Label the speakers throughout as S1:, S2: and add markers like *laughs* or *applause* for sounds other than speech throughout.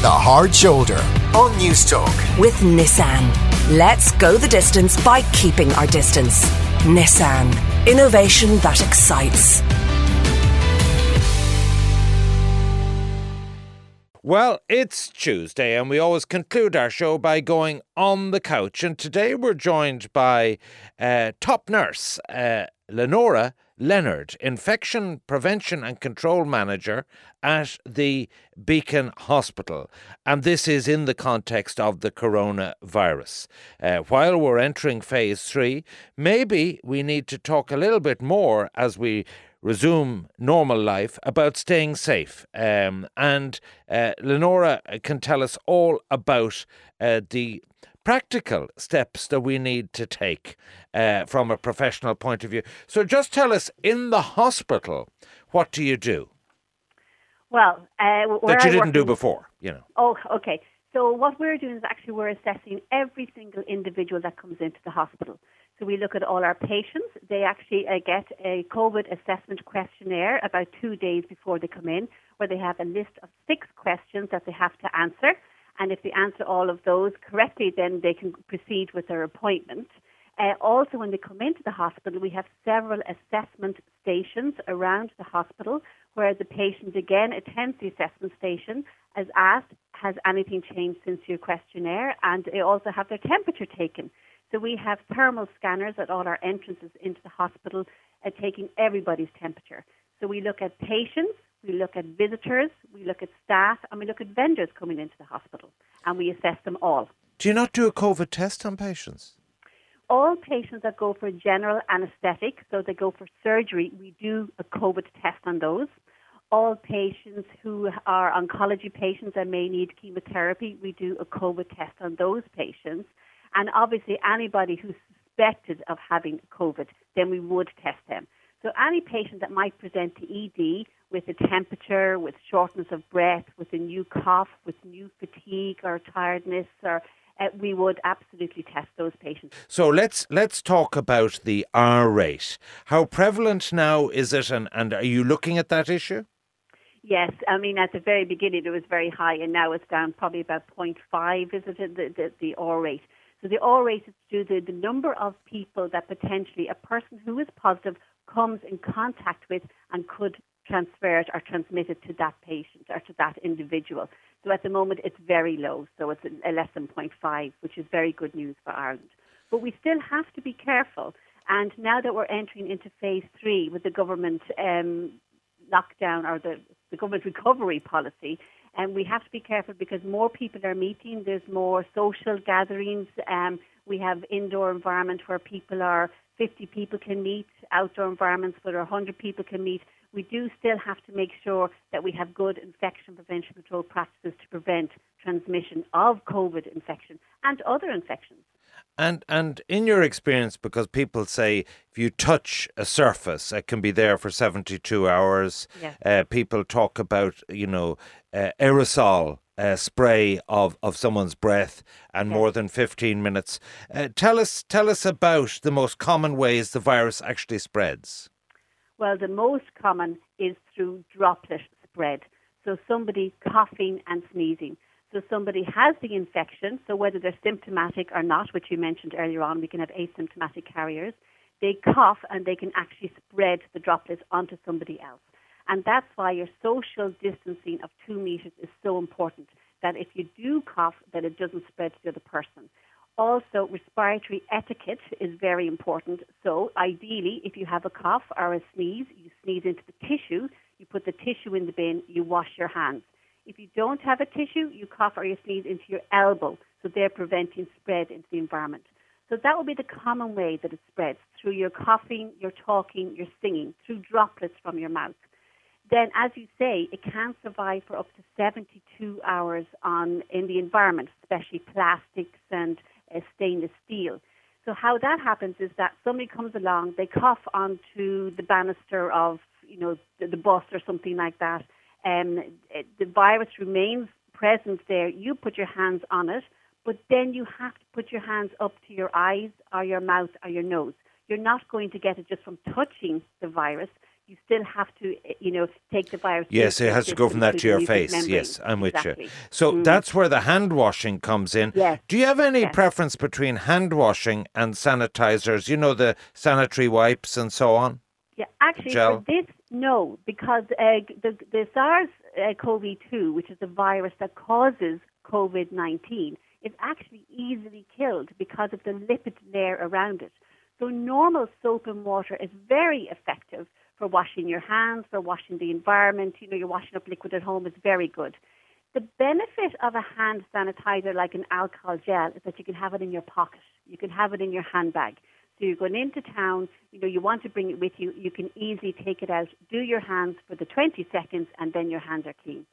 S1: The Hard Shoulder on Newstalk.
S2: With Nissan. Let's go the distance by keeping our distance. Nissan. Innovation that excites.
S3: Well, it's Tuesday, and we always conclude our show by going on the couch. And today we're joined by uh, top nurse uh, Lenora Leonard, Infection Prevention and Control Manager at the Beacon Hospital. And this is in the context of the coronavirus. Uh, while we're entering phase three, maybe we need to talk a little bit more as we resume normal life about staying safe. Um, and uh, Lenora can tell us all about uh, the practical steps that we need to take uh, from a professional point of view. So just tell us in the hospital, what do you do?
S4: Well, uh,
S3: that you
S4: I
S3: didn't do before, you know.
S4: Oh, okay. So what we're doing is actually we're assessing every single individual that comes into the hospital. So we look at all our patients. They actually uh, get a COVID assessment questionnaire about two days before they come in, where they have a list of six questions that they have to answer. And if they answer all of those correctly, then they can proceed with their appointment. Uh, also, when they come into the hospital, we have several assessment stations around the hospital where the patient again attends the assessment station, as asked, has anything changed since your questionnaire, and they also have their temperature taken. So we have thermal scanners at all our entrances into the hospital, uh, taking everybody's temperature. So we look at patients, we look at visitors, we look at staff, and we look at vendors coming into the hospital, and we assess them all.
S3: Do you not do a COVID test on patients?
S4: All patients that go for general anaesthetic, so they go for surgery, we do a COVID test on those. All patients who are oncology patients and may need chemotherapy, we do a COVID test on those patients. And obviously, anybody who's suspected of having COVID, then we would test them. So any patient that might present to ED with a temperature, with shortness of breath, with a new cough, with new fatigue or tiredness, or uh, we would absolutely test those patients.
S3: So let's let's talk about the R rate. How prevalent now is it, and, and are you looking at that issue?
S4: Yes, I mean at the very beginning it was very high, and now it's down probably about 0.5. Is it the the, the R rate? So the R rate is due to the number of people that potentially a person who is positive comes in contact with and could transfer it or transmitted to that patient or to that individual. So at the moment it's very low, so it's a less than 0.5, which is very good news for Ireland. But we still have to be careful. And now that we're entering into phase three with the government um, lockdown or the, the government *laughs* recovery policy, and we have to be careful because more people are meeting. There's more social gatherings. Um, we have indoor environment where people are 50 people can meet, outdoor environments where 100 people can meet. We do still have to make sure that we have good infection prevention control practices to prevent transmission of COVID infection and other infections.
S3: And and in your experience, because people say if you touch a surface, it can be there for seventy two hours.
S4: Yes.
S3: Uh, people talk about you know uh, aerosol uh, spray of, of someone's breath and more than fifteen minutes. Uh, tell us tell us about the most common ways the virus actually spreads.
S4: Well, the most common is through droplet spread. So somebody coughing and sneezing. So somebody has the infection, so whether they're symptomatic or not, which you mentioned earlier on, we can have asymptomatic carriers. They cough and they can actually spread the droplets onto somebody else. And that's why your social distancing of two meters is so important. That if you do cough, that it doesn't spread to the other person. Also, respiratory etiquette is very important. So, ideally, if you have a cough or a sneeze, you sneeze into the tissue, you put the tissue in the bin, you wash your hands. If you don't have a tissue, you cough or you sneeze into your elbow, so they're preventing spread into the environment. So that will be the common way that it spreads through your coughing, your talking, your singing, through droplets from your mouth. Then, as you say, it can survive for up to 72 hours on in the environment, especially plastics and uh, stainless steel. So how that happens is that somebody comes along, they cough onto the banister of, you know, the, the bus or something like that, um, the virus remains present there. You put your hands on it, but then you have to put your hands up to your eyes or your mouth or your nose. You're not going to get it just from touching the virus. You still have to, eh, you know, take the virus.
S3: Yes, it has to go from that to your face.
S4: membrane.
S3: Yes, I'm with
S4: exactly.
S3: you. So
S4: Mm.
S3: that's where the hand washing comes in.
S4: Yes.
S3: Do you have any
S4: Yes.
S3: preference between hand washing and sanitizers? You know, the sanitary wipes and so on?
S4: Yeah, actually,
S3: Gel?
S4: for this, no, because uh, the, the SARS uh, CoV-2, which is the virus that causes COVID-19, is actually easily killed because of the lipid layer around it. So normal soap and water is very effective for washing your hands, for washing the environment. You know, you're washing up liquid at home is very good. The benefit of a hand sanitizer like an alcohol gel is that you can have it in your pocket. You can have it in your handbag. So you're going into town, you know, you want to bring it with you, you can easily take it out, do your hands for the 20 seconds, and then your hands are clean.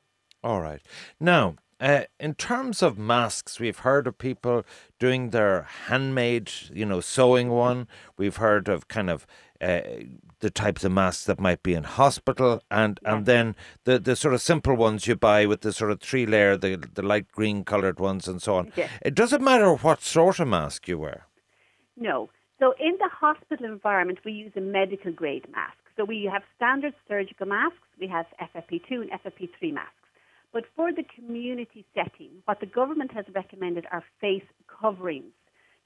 S3: All right. Now, uh, in terms of masks, we've heard of people doing their handmade, you know, sewing one. We've heard of kind of uh, the types of masks that might be in hospital, and and then the the sort of simple ones you buy with the sort of three layer, the the light green coloured ones, and so on.
S4: Yes.
S3: It doesn't matter what sort of mask you wear.
S4: No. So in the hospital environment, we use a medical grade mask. So we have standard surgical masks, we have FFP2 and FFP3 masks. But for the community setting, what the government has recommended are face coverings.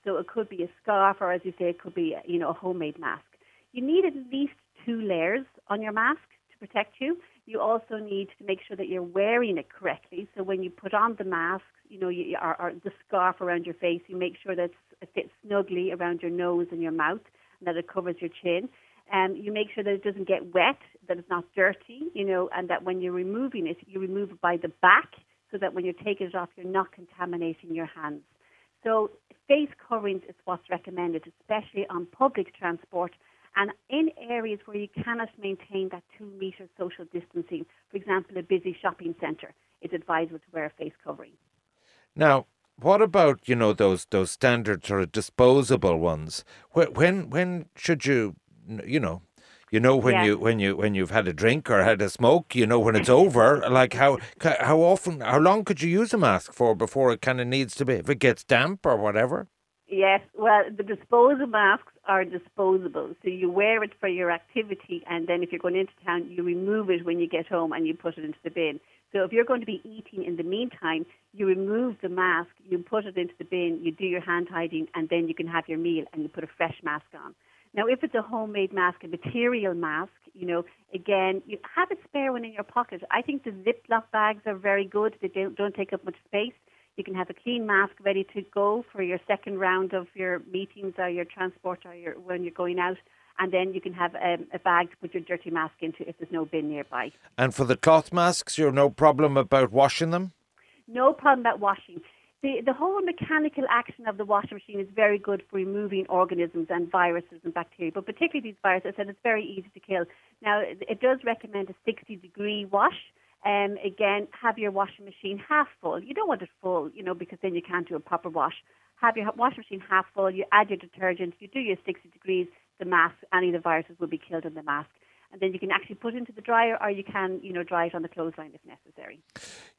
S4: So it could be a scarf, or as you say, it could be you know a homemade mask. You need at least two layers on your mask to protect you. You also need to make sure that you're wearing it correctly. So when you put on the mask, you know, you, or, or the scarf around your face, you make sure that it fits snugly around your nose and your mouth, and that it covers your chin. Um, you make sure that it doesn't get wet, that it's not dirty, you know, and that when you're removing it, you remove it by the back, so that when you're taking it off, you're not contaminating your hands. So face coverings is what's recommended, especially on public transport and in areas where you cannot maintain that two metre social distancing. For example, a busy shopping centre, it's advisable to wear a face covering.
S3: Now, what about you know those those standard sort of disposable ones? When when when should you you know you know when
S4: Yeah.
S3: you when you when you've had a drink or had a smoke, you know when it's over. Like how how often how long could you use a mask for before it kind of needs to be if it gets damp or whatever?
S4: Yes, well, the disposable masks are disposable. So you wear it for your activity, and then if you're going into town, you remove it when you get home and you put it into the bin. So if you're going to be eating in the meantime, you remove the mask, you put it into the bin, you do your hand hygiene, and then you can have your meal and you put a fresh mask on. Now, if it's a homemade mask, a material mask, you know, again, you have a spare one in your pocket. I think the Ziploc bags are very good. They don't, don't take up much space. You can have a clean mask ready to go for your second round of your meetings or your transport or your, when you're going out. And then you can have um, a bag to put your dirty mask into if there's no bin nearby.
S3: And for the cloth masks, you're no problem about washing them.
S4: No problem about washing. The, the whole mechanical action of the washing machine is very good for removing organisms and viruses and bacteria, but particularly these viruses, I said it's very easy to kill. Now, it does recommend a 60 degree wash. Um, again, have your washing machine half full. You don't want it full, you know, because then you can't do a proper wash. Have your washing machine half full. You add your detergent. You do your 60 degrees. The mask, any of the viruses will be killed in the mask. And then you can actually put it into the dryer, or you can, you know, dry it on the clothesline if necessary.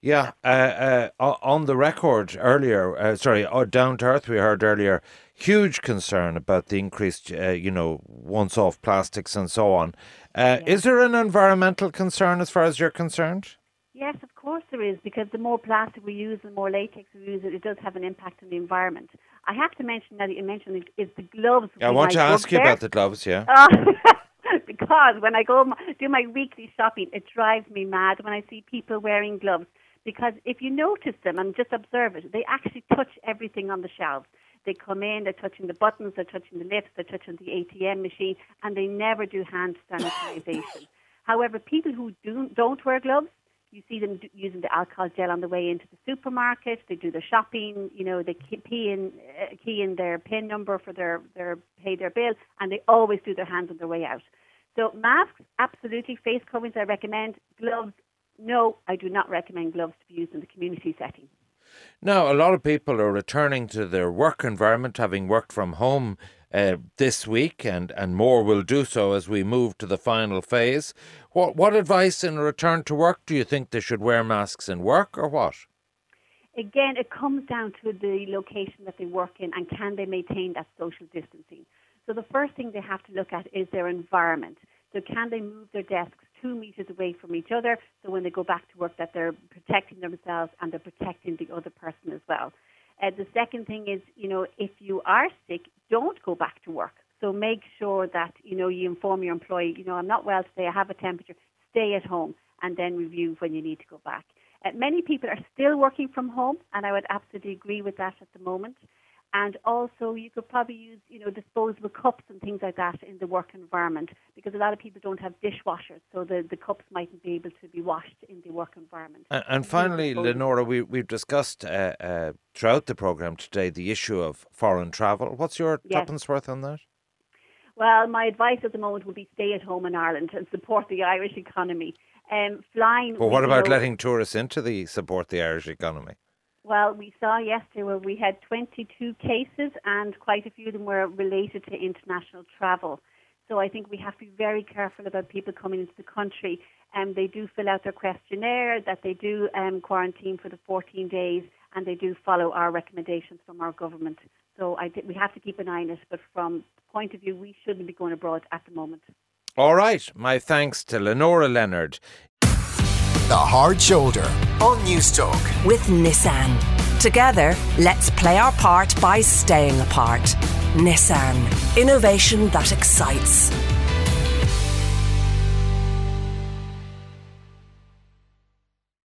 S3: Yeah, uh, uh, on the record earlier, uh, sorry, uh, down to earth, we heard earlier, huge concern about the increased, uh, you know, once off plastics and so on. Uh, Is there an environmental concern as far as you're concerned?
S4: Yes, of course there is, because the more plastic we use, the more latex we use, it, it does have an impact on the environment. I have to mention now that you mentioned it, is the gloves.
S3: I want to ask you
S4: bugbear.
S3: about the gloves, yeah.
S4: Uh, *laughs* because when I go do my weekly shopping, it drives me mad when I see people wearing gloves. Because if you notice them and just observe it, they actually touch everything on the shelves. They come in, they're touching the buttons, they're touching the lips, they're touching the ATM machine, and they never do hand sanitization. *laughs* However, people who do, don't wear gloves, you see them using the alcohol gel on the way into the supermarket. They do their shopping. You know, they key key in, uh, key in their PIN number for their, their pay their bill, and they always do their hands on their way out. So masks, absolutely. Face coverings, I recommend. Gloves, no, I do not recommend gloves to be used in the community setting.
S3: Now, a lot of people are returning to their work environment, having worked from home uh, this week, and, and more will do so as we move to the final phase. What, what advice in a return to work do you think they should wear masks in work or what?
S4: Again, it comes down to the location that they work in and can they maintain that social distancing. So the first thing they have to look at is their environment. So can they move their desks two meters away from each other so when they go back to work that they're protecting themselves and they're protecting the other person as well. Uh, the second thing is, you know, if you are sick, don't go back to work. So make sure that, you know, you inform your employee, you know, I'm not well today, I have a temperature, stay at home and then review when you need to go back. Uh, many people are still working from home, and I would absolutely agree with that at the moment. And also, you could probably use, you know, disposable cups and things like that in the work environment because a lot of people don't have dishwashers, so the, the cups mightn't be able to be washed in the work environment.
S3: And, and finally, Lenora, we, we've discussed uh, uh, throughout the programme today the issue of foreign travel. What's your yes. tuppence worth on that?
S4: Well, my advice at the moment would be stay at home in Ireland and support the Irish economy. Um, flying.
S3: Well, what about know, letting tourists into the support the Irish economy?
S4: Well, we saw yesterday where we had 22 cases, and quite a few of them were related to international travel. So I think we have to be very careful about people coming into the country. Um, they do fill out their questionnaire, that they do um, quarantine for the 14 days, and they do follow our recommendations from our government. So I th- we have to keep an eye on it. But from point of view, we shouldn't be going abroad at the moment.
S3: All right. My thanks to Lenora Leonard.
S1: The Hard Shoulder on Newstalk.
S2: With Nissan. Together, let's play our part by staying apart. Nissan. Innovation that excites.